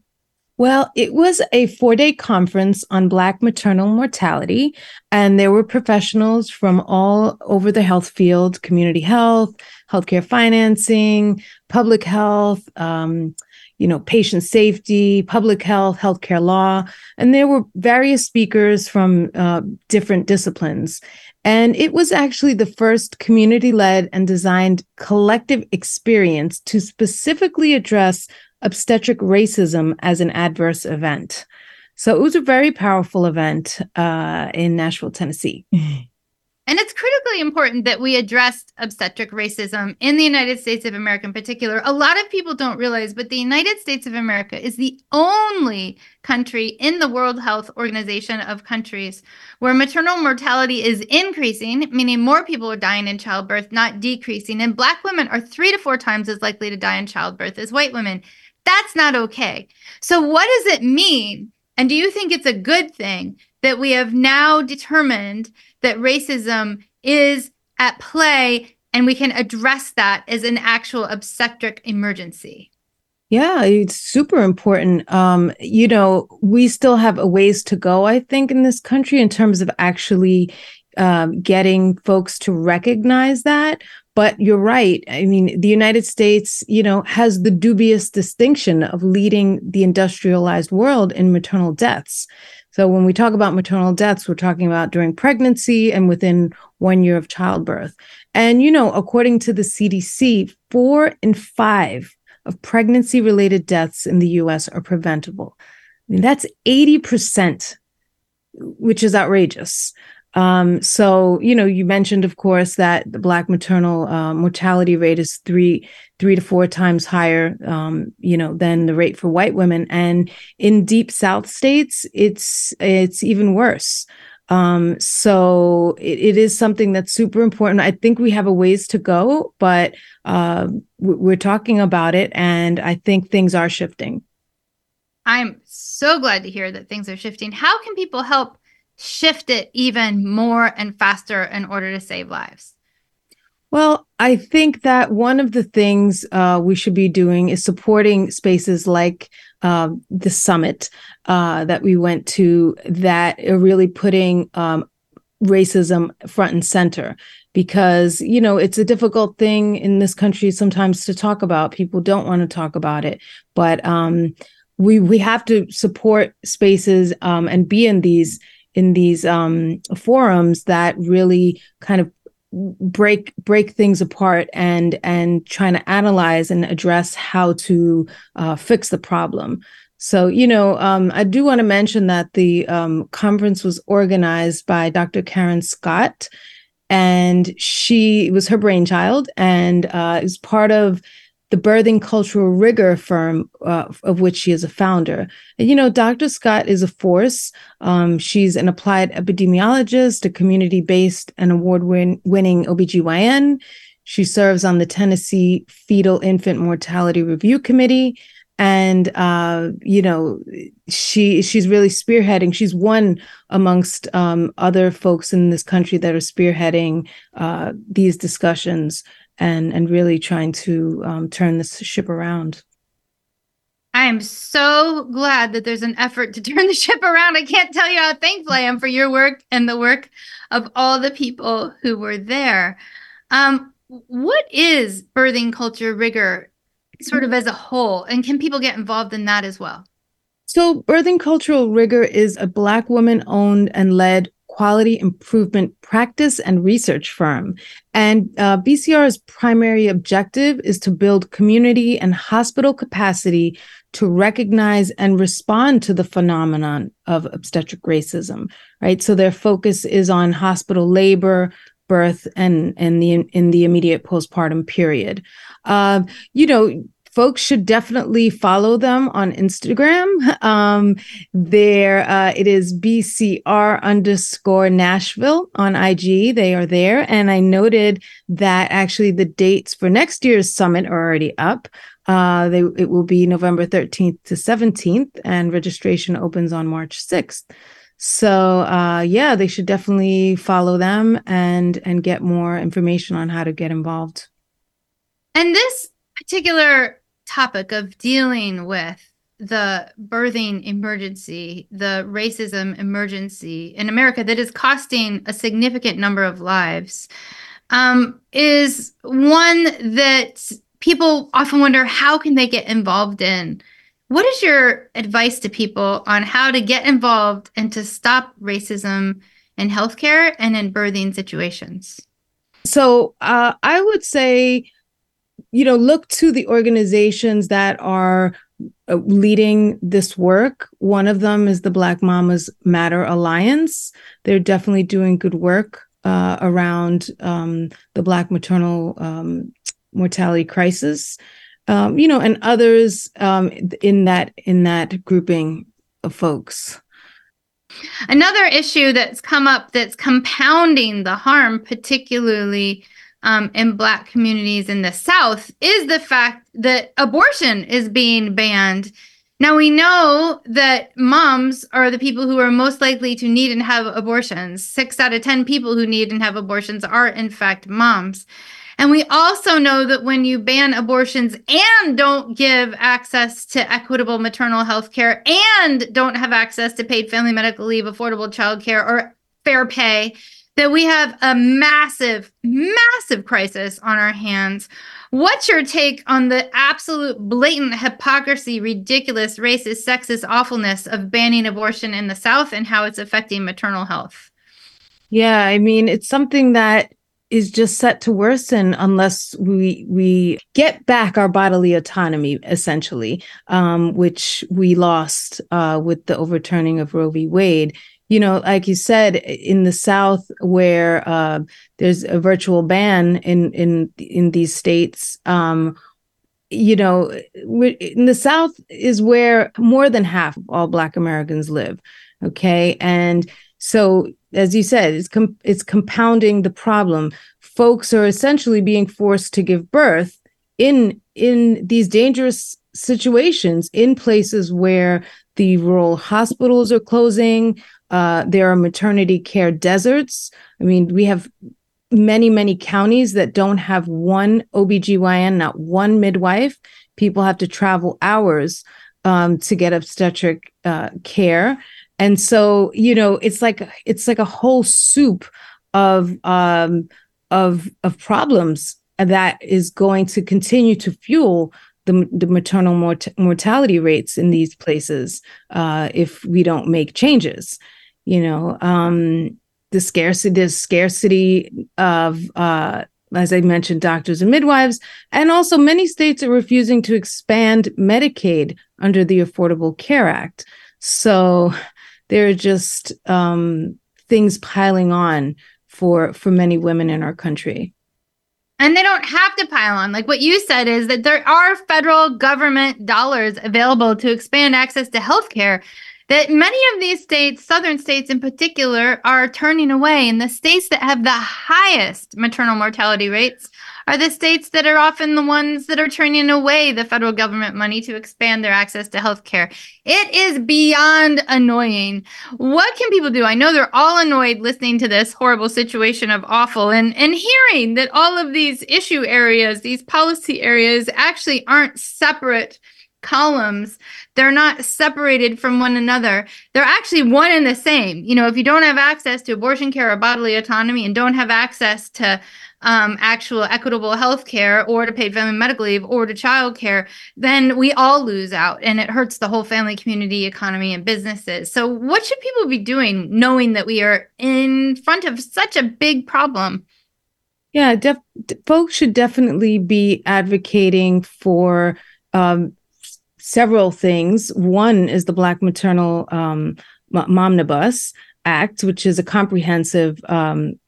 Well, it was a four day conference on Black maternal mortality, and there were professionals from all over the health field community health, healthcare financing, public health, um, you know, patient safety, public health, healthcare law. And there were various speakers from uh, different disciplines. And it was actually the first community led and designed collective experience to specifically address obstetric racism as an adverse event. So it was a very powerful event uh, in Nashville, Tennessee. And it's critically important that we address obstetric racism in the United States of America in particular. A lot of people don't realize, but the United States of America is the only country in the World Health Organization of countries where maternal mortality is increasing, meaning more people are dying in childbirth, not decreasing. And Black women are three to four times as likely to die in childbirth as white women. That's not okay. So, what does it mean? And do you think it's a good thing that we have now determined that racism is at play and we can address that as an actual obstetric emergency? Yeah, it's super important. Um, you know, we still have a ways to go, I think, in this country in terms of actually um, getting folks to recognize that. But you're right. I mean, the United States, you know, has the dubious distinction of leading the industrialized world in maternal deaths. So when we talk about maternal deaths, we're talking about during pregnancy and within one year of childbirth. And, you know, according to the CDC, four in five of pregnancy related deaths in the US are preventable. I mean, that's 80%, which is outrageous. Um, so, you know, you mentioned, of course, that the Black maternal uh, mortality rate is three, three to four times higher, um, you know, than the rate for white women. And in deep South states, it's it's even worse. Um, so it, it is something that's super important. I think we have a ways to go, but uh, we're talking about it, and I think things are shifting. I'm so glad to hear that things are shifting. How can people help shift it even more and faster in order to save lives? Well, I think that one of the things uh, we should be doing is supporting spaces like uh, the summit uh, that we went to that are really putting um, racism front and center. Because you know it's a difficult thing in this country sometimes to talk about. People don't want to talk about it. But um, we we have to support spaces um, and be in these in these um, forums that really kind of break break things apart and and trying to analyze and address how to uh, fix the problem. So you know um, i do want to mention that the um, conference was organized by dr karen scott and she was her brainchild and uh, part of the Birthing Cultural Rigor firm, uh, of which she is a founder. And, you know, Dr. Scott is a force. Um, she's an applied epidemiologist, a community based and award winning OBGYN. She serves on the Tennessee Fetal Infant Mortality Review Committee and uh, you know she she's really spearheading she's one amongst um, other folks in this country that are spearheading uh, these discussions and and really trying to um, turn this ship around I am so glad that there's an effort to turn the ship around. I can't tell you how thankful I am for your work and the work of all the people who were there. Um, what is birthing culture rigor sort of as a whole? And can people get involved in that as well? So, Birthing Cultural Rigor is a Black woman owned and led quality improvement practice and research firm. And uh, BCR's primary objective is to build community and hospital capacity to recognize and respond to the phenomenon of obstetric racism, right? So their focus is on hospital labor, birth, and, and the in the immediate postpartum period. Uh, you know, folks should definitely follow them on Instagram. Um, there, uh, it is BCR underscore Nashville on IG. They are there. And I noted that actually the dates for next year's summit are already up. Uh, they, it will be November 13th to 17th, and registration opens on March 6th. So uh, yeah, they should definitely follow them and and get more information on how to get involved. And this particular topic of dealing with the birthing emergency, the racism emergency in America that is costing a significant number of lives, um, is one that people often wonder how can they get involved in. What is your advice to people on how to get involved and to stop racism in healthcare and in birthing situations? So uh, I would say you know, look to the organizations that are uh, leading this work. One of them is the Black Mamas Matter Alliance. They're definitely doing good work uh, around um, the Black maternal um, mortality crisis. Um, you know, and others um, in that in that grouping of folks. Another issue that's come up that's compounding the harm, particularly um, in Black communities in the South is the fact that abortion is being banned. Now, we know that moms are the people who are most likely to need and have abortions. Six out of 10 people who need and have abortions are, in fact, moms. And we also know that when you ban abortions and don't give access to equitable maternal health care and don't have access to paid family medical leave, affordable child care, or fair pay, that we have a massive, massive crisis on our hands. What's your take on the absolute blatant hypocrisy, ridiculous, racist, sexist awfulness of banning abortion in the South and how it's affecting maternal health? Yeah, I mean, it's something that is just set to worsen unless we we get back our bodily autonomy essentially um, which we lost uh, with the overturning of roe v wade you know, like you said, in the South, where uh, there's a virtual ban in in in these states, um, you know, in the South is where more than half of all Black Americans live. Okay, and so as you said, it's com- it's compounding the problem. Folks are essentially being forced to give birth in in these dangerous situations in places where the rural hospitals are closing uh, there are maternity care deserts. I mean, we have many, many counties that don't have one OBGYN, not one midwife. People have to travel hours um, to get obstetric uh, care. And so, you know, it's like it's like a whole soup of um, of of problems that is going to continue to fuel the, the maternal mort- mortality rates in these places uh, if we don't make changes you know um, the scarcity the scarcity of uh, as I mentioned, doctors and midwives, and also many states are refusing to expand Medicaid under the Affordable Care Act. So there are just um, things piling on for for many women in our country. And they don't have to pile on. Like what you said is that there are federal government dollars available to expand access to healthcare that many of these states, southern states in particular, are turning away. And the states that have the highest maternal mortality rates are the states that are often the ones that are turning away the federal government money to expand their access to health care. It is beyond annoying. What can people do? I know they're all annoyed listening to this horrible situation of awful and, and hearing that all of these issue areas, these policy areas actually aren't separate columns they're not separated from one another they're actually one and the same you know if you don't have access to abortion care or bodily autonomy and don't have access to um, actual equitable health care or to paid family medical leave or to child care, then we all lose out and it hurts the whole family, community, economy, and businesses. So, what should people be doing knowing that we are in front of such a big problem? Yeah, def- folks should definitely be advocating for um, several things. One is the Black Maternal um, Momnibus, Act, which is a comprehensive um,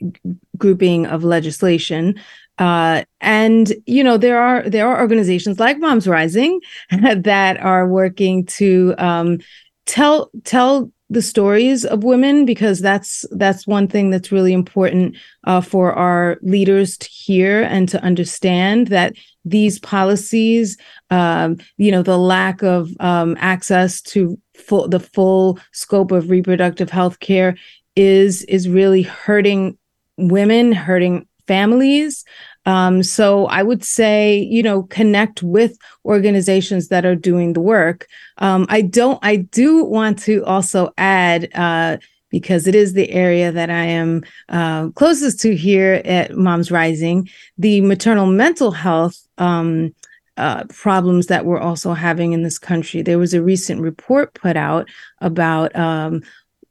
grouping of legislation. Uh, and you know there are there are organizations like MomsRising that are working to um, tell tell the stories of women because that's that's one thing that's really important uh, for our leaders to hear and to understand that these policies, um, you know, the lack of um, access to full, the full scope of reproductive health care is is really hurting women, hurting families. Um, so I would say, you know, connect with organizations that are doing the work. Um, I don't. I do want to also add. Uh, because it is the area that I am uh, closest to here at MomsRising, the maternal mental health um, uh, problems that we're also having in this country. There was a recent report put out about um,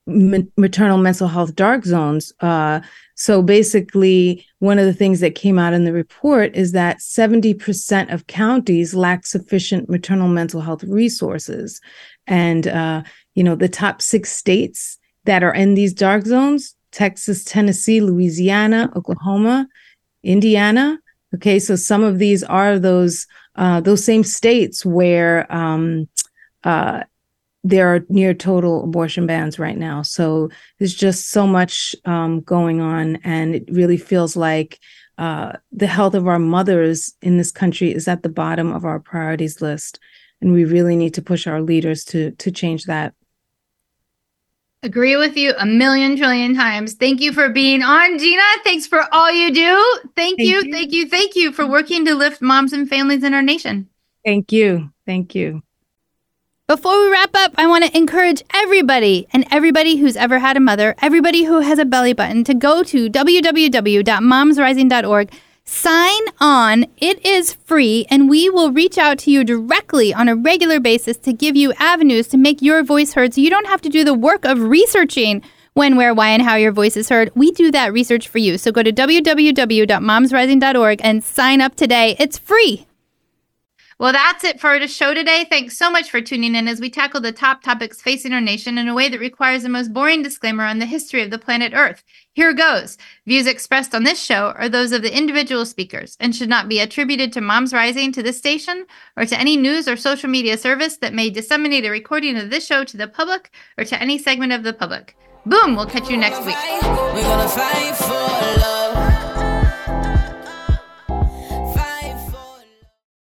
maternal mental health dark zones. Uh, so basically, one of the things that came out in the report is that 70% of counties lack sufficient maternal mental health resources. And, uh, you know, the top six states that are in these dark zones Texas, Tennessee, Louisiana, Oklahoma, Indiana. Okay, so some of these are those uh, those same states where um, uh, there are near total abortion bans right now. So there's just so much um, going on, and it really feels like uh, the health of our mothers in this country is at the bottom of our priorities list, and we really need to push our leaders to to change that. Agree with you a million trillion times. Thank you for being on, Gina. Thanks for all you do. Thank, thank you, you, thank you, thank you for working to lift moms and families in our nation. Thank you. Thank you. Before we wrap up, I want to encourage everybody and everybody who's ever had a mother, everybody who has a belly button, to go to www.momsrising.org Sign on. It is free, and we will reach out to you directly on a regular basis to give you avenues to make your voice heard so you don't have to do the work of researching when, where, why, and how your voice is heard. We do that research for you. So go to www.momsrising.org and sign up today. It's free. Well, that's it for the show today. Thanks so much for tuning in as we tackle the top topics facing our nation in a way that requires the most boring disclaimer on the history of the planet Earth. Here goes. Views expressed on this show are those of the individual speakers and should not be attributed to MomsRising, to this station, or to any news or social media service that may disseminate a recording of this show to the public or to any segment of the public. Boom, we'll catch you next week.